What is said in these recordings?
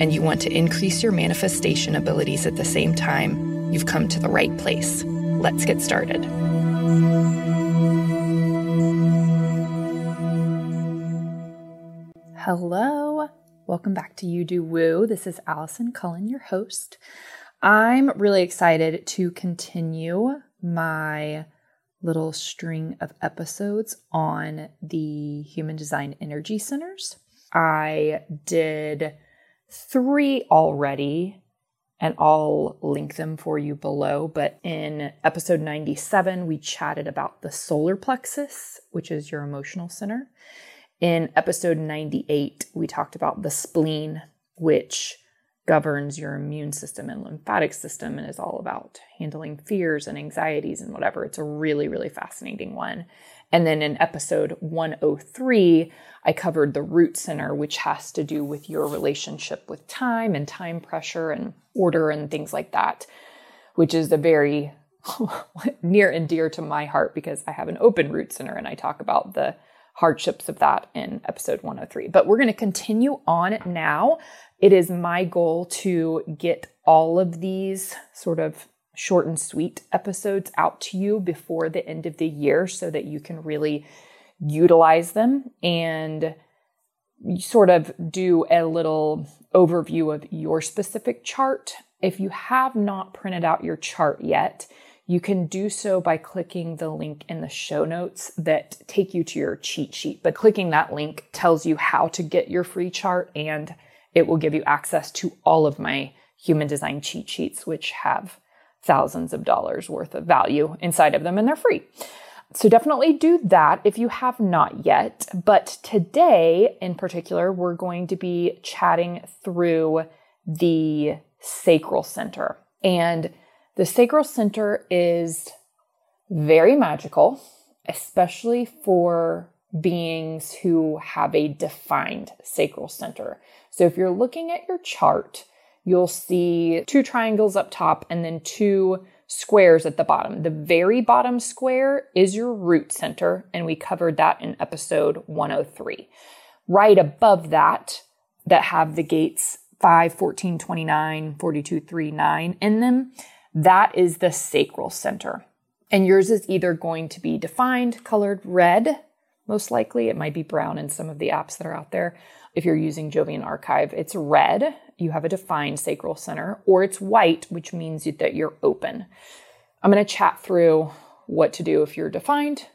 and you want to increase your manifestation abilities at the same time, you've come to the right place. Let's get started. Hello. Welcome back to You Do Woo. This is Allison Cullen, your host. I'm really excited to continue my little string of episodes on the Human Design Energy Centers. I did three already, and I'll link them for you below. But in episode 97, we chatted about the solar plexus, which is your emotional center. In episode 98, we talked about the spleen, which governs your immune system and lymphatic system and is all about handling fears and anxieties and whatever. It's a really, really fascinating one. And then in episode 103, I covered the root center, which has to do with your relationship with time and time pressure and order and things like that, which is a very near and dear to my heart because I have an open root center and I talk about the hardships of that in episode 103. But we're going to continue on now. It is my goal to get all of these sort of short and sweet episodes out to you before the end of the year so that you can really utilize them and sort of do a little overview of your specific chart. If you have not printed out your chart yet, you can do so by clicking the link in the show notes that take you to your cheat sheet. But clicking that link tells you how to get your free chart and it will give you access to all of my human design cheat sheets, which have thousands of dollars worth of value inside of them and they're free. So definitely do that if you have not yet. But today in particular, we're going to be chatting through the sacral center. And the sacral center is very magical, especially for beings who have a defined sacral center. So if you're looking at your chart, you'll see two triangles up top and then two squares at the bottom. The very bottom square is your root center, and we covered that in episode 103. Right above that, that have the gates 5, 14, 29, 42, 3, 9 in them, that is the sacral center. And yours is either going to be defined, colored red, most likely. It might be brown in some of the apps that are out there. If you're using Jovian Archive, it's red. You have a defined sacral center, or it's white, which means that you're open. I'm going to chat through what to do if you're defined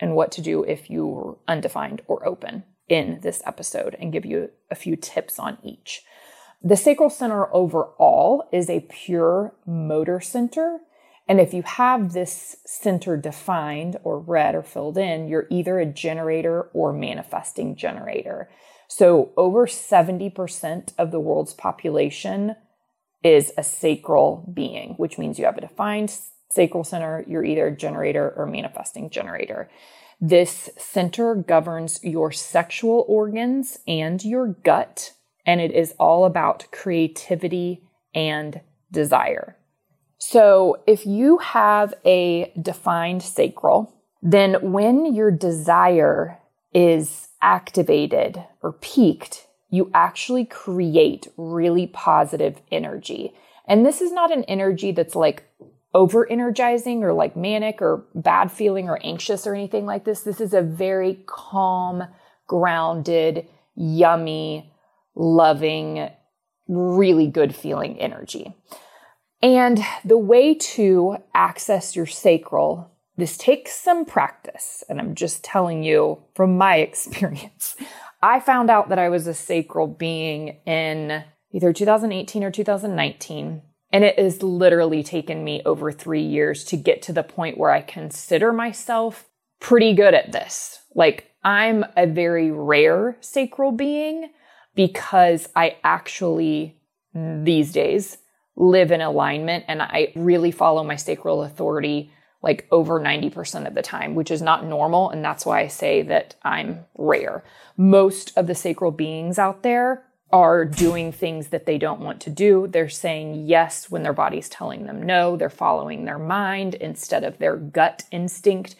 and what to do if you're undefined or open in this episode and give you a few tips on each. The sacral center overall is a pure motor center. And if you have this center defined or red or filled in, you're either a generator or manifesting generator. So over 70% of the world's population is a sacral being, which means you have a defined sacral center. You're either a generator or manifesting generator. This center governs your sexual organs and your gut and it is all about creativity and desire. So if you have a defined sacral, then when your desire is activated or piqued, you actually create really positive energy. And this is not an energy that's like over energizing or like manic or bad feeling or anxious or anything like this. This is a very calm, grounded, yummy, loving, really good feeling energy. And the way to access your sacral, this takes some practice. And I'm just telling you from my experience. I found out that I was a sacral being in either 2018 or 2019. And it has literally taken me over three years to get to the point where I consider myself pretty good at this. Like, I'm a very rare sacral being because I actually these days live in alignment and I really follow my sacral authority like over 90% of the time, which is not normal. And that's why I say that I'm rare. Most of the sacral beings out there are doing things that they don't want to do. They're saying yes when their body's telling them no. They're following their mind instead of their gut instinct.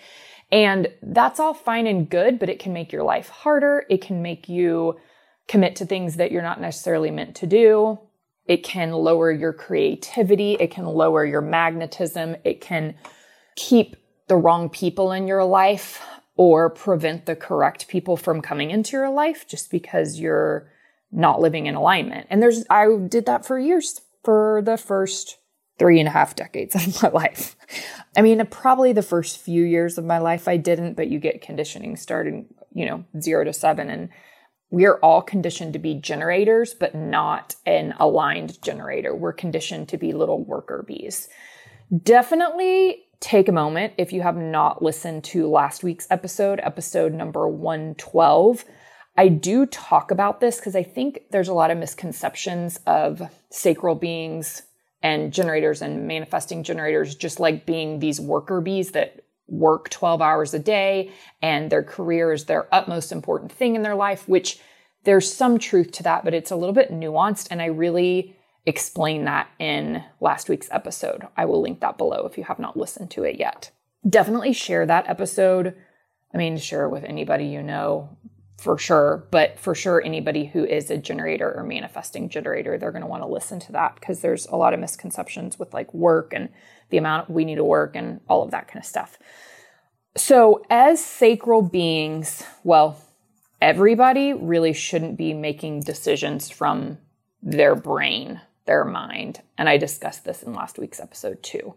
And that's all fine and good, but it can make your life harder. It can make you commit to things that you're not necessarily meant to do. It can lower your creativity. It can lower your magnetism. It can keep the wrong people in your life or prevent the correct people from coming into your life just because you're not living in alignment. And there's, I did that for years, for the first three and a half decades of my life. I mean, probably the first few years of my life I didn't, but you get conditioning starting, you know, zero to seven. And we are all conditioned to be generators, but not an aligned generator. We're conditioned to be little worker bees. Definitely take a moment if you have not listened to last week's episode, episode number 112. I do talk about this because I think there's a lot of misconceptions of sacral beings and generators and manifesting generators just like being these worker bees that work 12 hours a day and their career is their utmost important thing in their life, which there's some truth to that, but it's a little bit nuanced. And I really explain that in last week's episode. I will link that below if you have not listened to it yet. Definitely share that episode. I mean, share it with anybody you know for sure, but for sure, anybody who is a generator or manifesting generator, they're going to want to listen to that because there's a lot of misconceptions with like work and the amount we need to work and all of that kind of stuff. So, as sacral beings, well, everybody really shouldn't be making decisions from their brain their mind. And I discussed this in last week's episode too.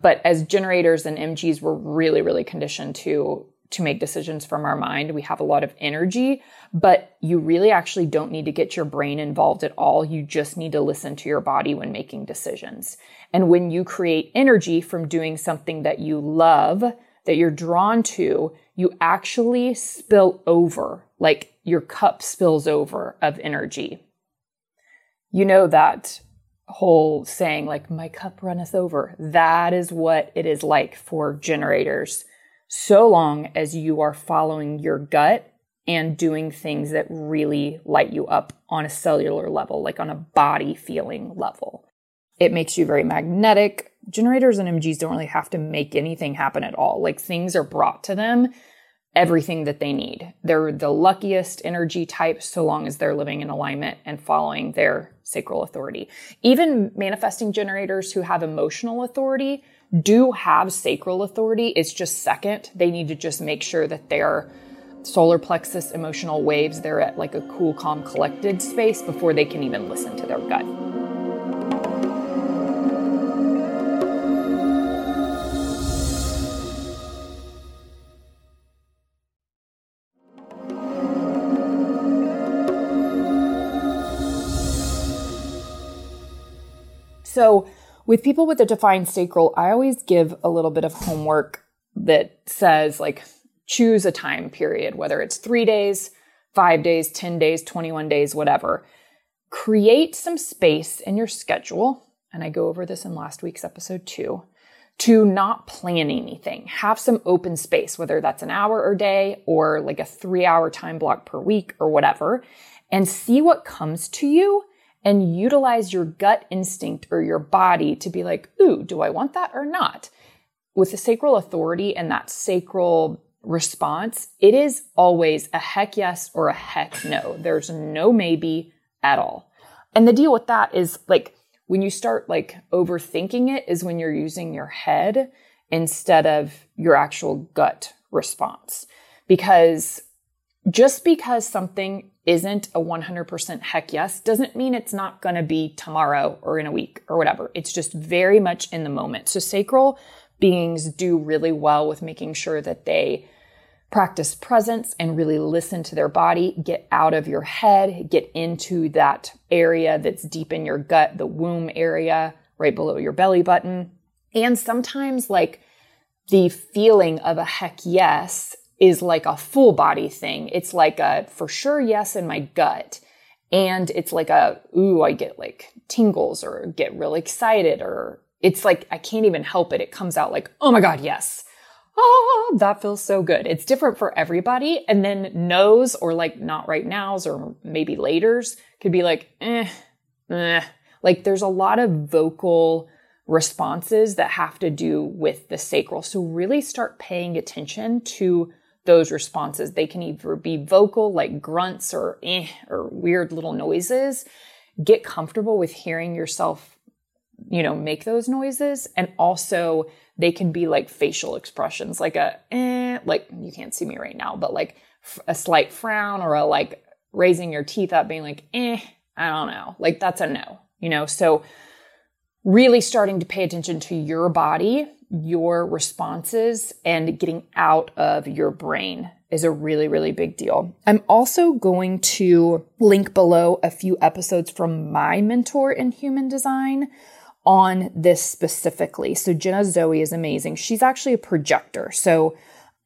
But as generators and MGs, we're really, really conditioned to to make decisions from our mind. We have a lot of energy, but you really actually don't need to get your brain involved at all. You just need to listen to your body when making decisions. And when you create energy from doing something that you love, that you're drawn to, you actually spill over, like your cup spills over of energy. You know that whole saying like my cup runneth over. That is what it is like for generators. So long as you are following your gut and doing things that really light you up on a cellular level like on a body feeling level. It makes you very magnetic. Generators and mgs don't really have to make anything happen at all. Like things are brought to them everything that they need. They're the luckiest energy type so long as they're living in alignment and following their sacral authority. Even manifesting generators who have emotional authority do have sacral authority. It's just second. They need to just make sure that their solar plexus emotional waves, they're at like a cool, calm, collected space before they can even listen to their gut. So, with people with a defined sacral, I always give a little bit of homework that says, like, choose a time period, whether it's three days, five days, 10 days, 21 days, whatever. Create some space in your schedule. And I go over this in last week's episode too to not plan anything. Have some open space, whether that's an hour or day or like a three hour time block per week or whatever, and see what comes to you and utilize your gut instinct or your body to be like, ooh, do I want that or not? With the sacral authority and that sacral response, it is always a heck yes or a heck no. There's no maybe at all. And the deal with that is like when you start like overthinking it is when you're using your head instead of your actual gut response. Because just because something isn't a 100% heck yes doesn't mean it's not going to be tomorrow or in a week or whatever. It's just very much in the moment. So sacral beings do really well with making sure that they practice presence and really listen to their body, get out of your head, get into that area that's deep in your gut, the womb area right below your belly button. And sometimes like the feeling of a heck yes is like a full body thing. It's like a for sure yes in my gut. And it's like a, ooh, I get like tingles or get really excited or it's like, I can't even help it. It comes out like, oh my God, yes. Oh, that feels so good. It's different for everybody. And then no's or like not right now's or maybe later's could be like, eh, eh. Like there's a lot of vocal responses that have to do with the sacral. So really start paying attention to those responses. They can either be vocal, like grunts or eh, or weird little noises. Get comfortable with hearing yourself, you know, make those noises. And also they can be like facial expressions, like a eh, like you can't see me right now, but like a slight frown or a like raising your teeth up, being like, eh, I don't know. Like that's a no, you know? So really starting to pay attention to your body, your responses, and getting out of your brain is a really, really big deal. I'm also going to link below a few episodes from my mentor in human design on this specifically. So Jenna Zoe is amazing. She's actually a projector. So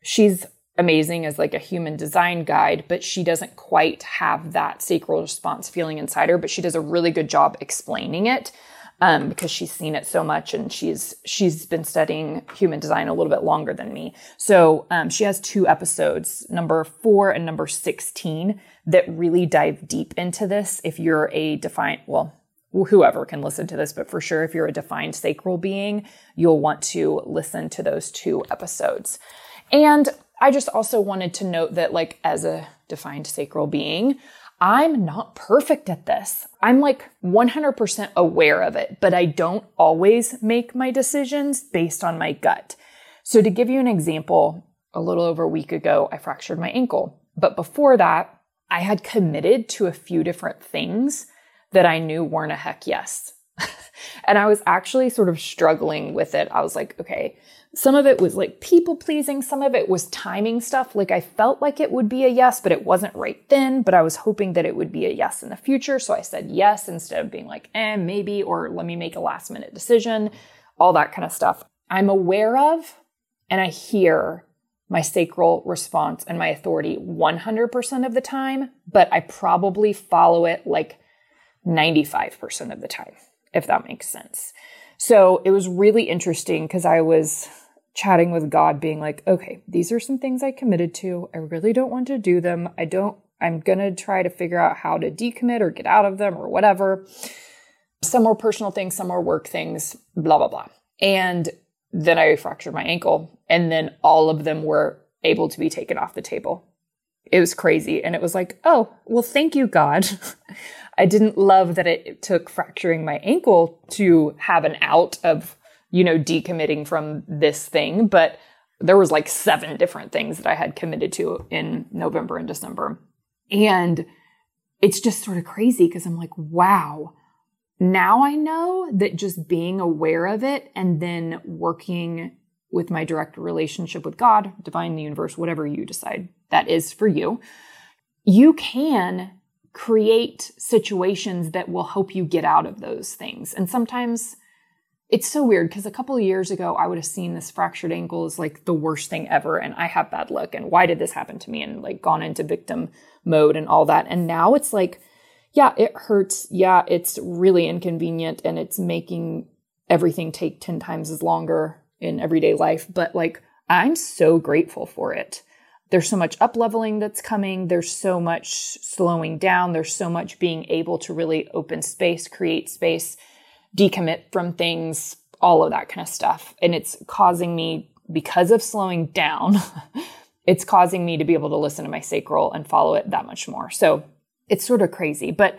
she's amazing as like a human design guide, but she doesn't quite have that sacral response feeling inside her, but she does a really good job explaining it um, because she's seen it so much and she's she's been studying human design a little bit longer than me. So um, she has two episodes, number four and number sixteen, that really dive deep into this. If you're a defined, well, whoever can listen to this, but for sure, if you're a defined sacral being, you'll want to listen to those two episodes. And I just also wanted to note that, like, as a defined sacral being, I'm not perfect at this. I'm like 100% aware of it, but I don't always make my decisions based on my gut. So to give you an example, a little over a week ago, I fractured my ankle. But before that, I had committed to a few different things that I knew weren't a heck yes. and I was actually sort of struggling with it. I was like, okay, some of it was like people pleasing, some of it was timing stuff. Like I felt like it would be a yes, but it wasn't right then, but I was hoping that it would be a yes in the future. So I said yes instead of being like, eh, maybe, or let me make a last minute decision, all that kind of stuff. I'm aware of and I hear my sacral response and my authority 100% of the time, but I probably follow it like 95% of the time, if that makes sense. So it was really interesting because I was chatting with God, being like, okay, these are some things I committed to. I really don't want to do them. I don't, I'm going to try to figure out how to decommit or get out of them or whatever. Some more personal things, some more work things, blah, blah, blah. And then I fractured my ankle, and then all of them were able to be taken off the table. It was crazy. And it was like, oh, well, thank you, God. I didn't love that it took fracturing my ankle to have an out of you know, decommitting from this thing, but there was like seven different things that I had committed to in November and December. And it's just sort of crazy because I'm like, wow, now I know that just being aware of it and then working with my direct relationship with God, divine, the universe, whatever you decide that is for you, you can create situations that will help you get out of those things. And sometimes it's so weird because a couple of years ago, I would have seen this fractured ankle as like the worst thing ever. And I have bad luck. And why did this happen to me? And like gone into victim mode and all that. And now it's like, yeah, it hurts. Yeah, it's really inconvenient and it's making everything take 10 times as longer in everyday life. But like, I'm so grateful for it. There's so much up leveling that's coming. There's so much slowing down. There's so much being able to really open space, create space decommit from things, all of that kind of stuff. And it's causing me, because of slowing down, it's causing me to be able to listen to my sacral and follow it that much more. So it's sort of crazy, but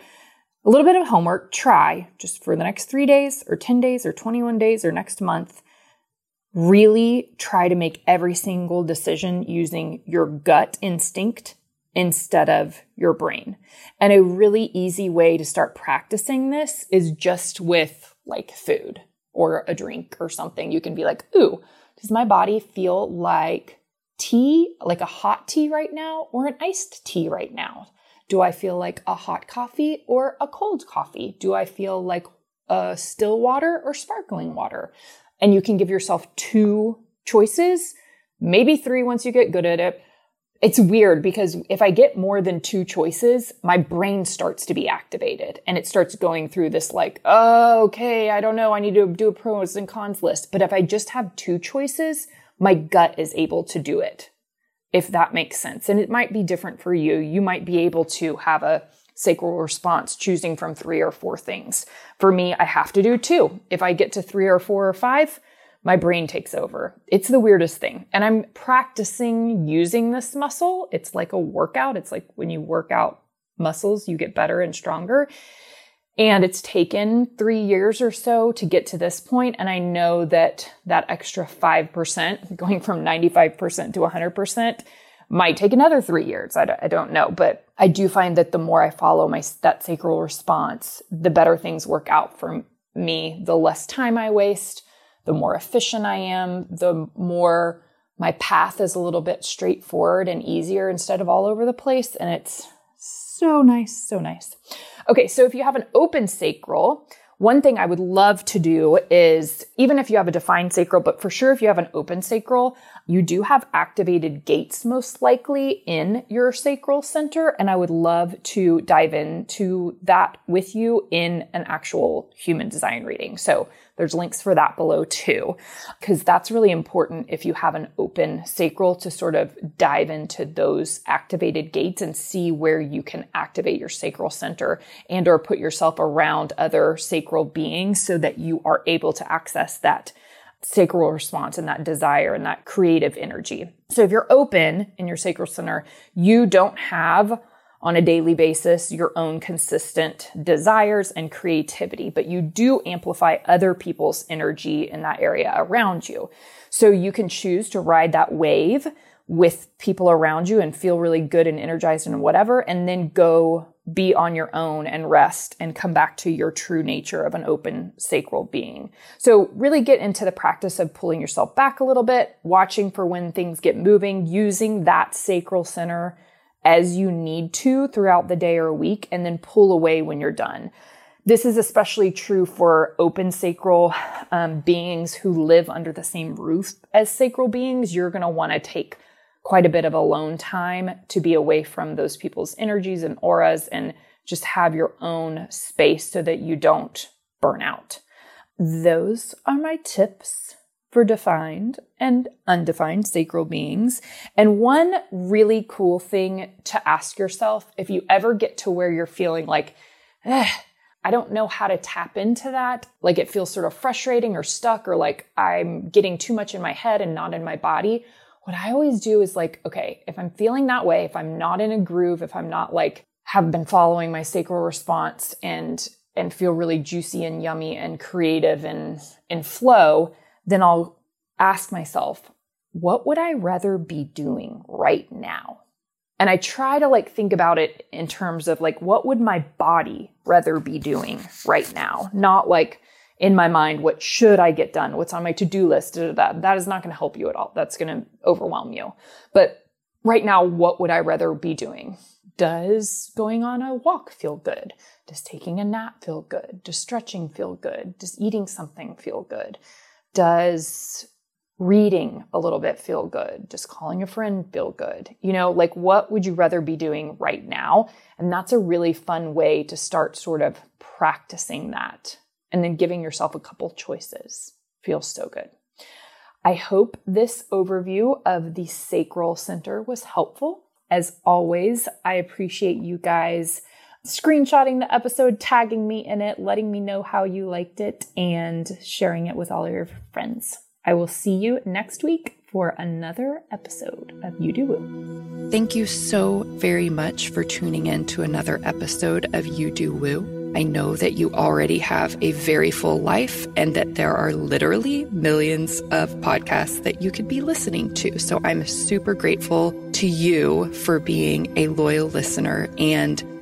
a little bit of homework, try just for the next three days or 10 days or 21 days or next month. Really try to make every single decision using your gut instinct instead of your brain. And a really easy way to start practicing this is just with like food or a drink or something. You can be like, ooh, does my body feel like tea, like a hot tea right now or an iced tea right now? Do I feel like a hot coffee or a cold coffee? Do I feel like a still water or sparkling water? And you can give yourself two choices, maybe three once you get good at it it's weird because if I get more than two choices, my brain starts to be activated and it starts going through this like, oh, okay, I don't know. I need to do a pros and cons list. But if I just have two choices, my gut is able to do it, if that makes sense. And it might be different for you. You might be able to have a sacral response choosing from three or four things. For me, I have to do two. If I get to three or four or five, my brain takes over. It's the weirdest thing. And I'm practicing using this muscle. It's like a workout. It's like when you work out muscles, you get better and stronger. And it's taken three years or so to get to this point. And I know that that extra 5%, going from 95% to 100%, might take another three years. I d- I don't know. But I do find that the more I follow my, that sacral response, the better things work out for me, the less time I waste, the more efficient I am, the more my path is a little bit straightforward and easier instead of all over the place. And it's so nice, so nice. Okay, so if you have an open sacral, one thing I would love to do is, even if you have a defined sacral, but for sure if you have an open sacral, you do have activated gates most likely in your sacral center. And I would love to dive into that with you in an actual human design reading. So there's links for that below too, because that's really important if you have an open sacral to sort of dive into those activated gates and see where you can activate your sacral center and or put yourself around other sacral beings so that you are able to access that sacral response and that desire and that creative energy. So if you're open in your sacral center, you don't have on a daily basis your own consistent desires and creativity, but you do amplify other people's energy in that area around you. So you can choose to ride that wave with people around you and feel really good and energized and whatever, and then go be on your own and rest and come back to your true nature of an open sacral being. So really get into the practice of pulling yourself back a little bit, watching for when things get moving, using that sacral center as you need to throughout the day or week and then pull away when you're done. This is especially true for open sacral um, beings who live under the same roof as sacral beings. You're going to want to take quite a bit of alone time to be away from those people's energies and auras and just have your own space so that you don't burn out. Those are my tips for defined and undefined sacral beings. And one really cool thing to ask yourself if you ever get to where you're feeling like, eh, I don't know how to tap into that, like it feels sort of frustrating or stuck, or like I'm getting too much in my head and not in my body. What I always do is like, okay, if I'm feeling that way, if I'm not in a groove, if I'm not like, have been following my sacral response and and feel really juicy and yummy and creative and in flow, then I'll ask myself, what would I rather be doing right now? And I try to like think about it in terms of like, what would my body rather be doing right now? Not like in my mind, what should I get done? What's on my to do list? That, that is not going to help you at all. That's going to overwhelm you. But right now, what would I rather be doing? Does going on a walk feel good? Does taking a nap feel good? Does stretching feel good? Does eating something feel good? Does reading a little bit feel good? Does calling a friend feel good? You know, like what would you rather be doing right now? And that's a really fun way to start sort of practicing that and then giving yourself a couple choices. Feels so good. I hope this overview of the sacral center was helpful. As always, I appreciate you guys screenshotting the episode, tagging me in it, letting me know how you liked it, and sharing it with all your friends. I will see you next week for another episode of You Do Woo. Thank you so very much for tuning in to another episode of You Do Woo. I know that you already have a very full life and that there are literally millions of podcasts that you could be listening to. So I'm super grateful to you for being a loyal listener. And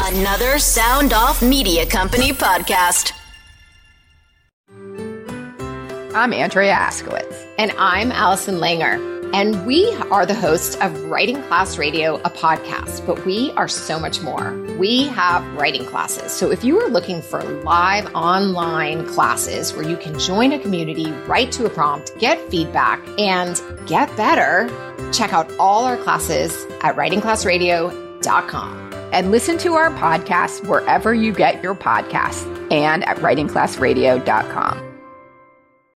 Another Sound Off Media Company podcast. I'm Andrea Askowitz. And I'm Allison Langer. And we are the hosts of Writing Class Radio, a podcast, but we are so much more. We have writing classes. So if you are looking for live online classes where you can join a community, write to a prompt, get feedback, and get better, check out all our classes at writingclassradio.com. And listen to our podcast wherever you get your podcasts and at writingclassradio.com.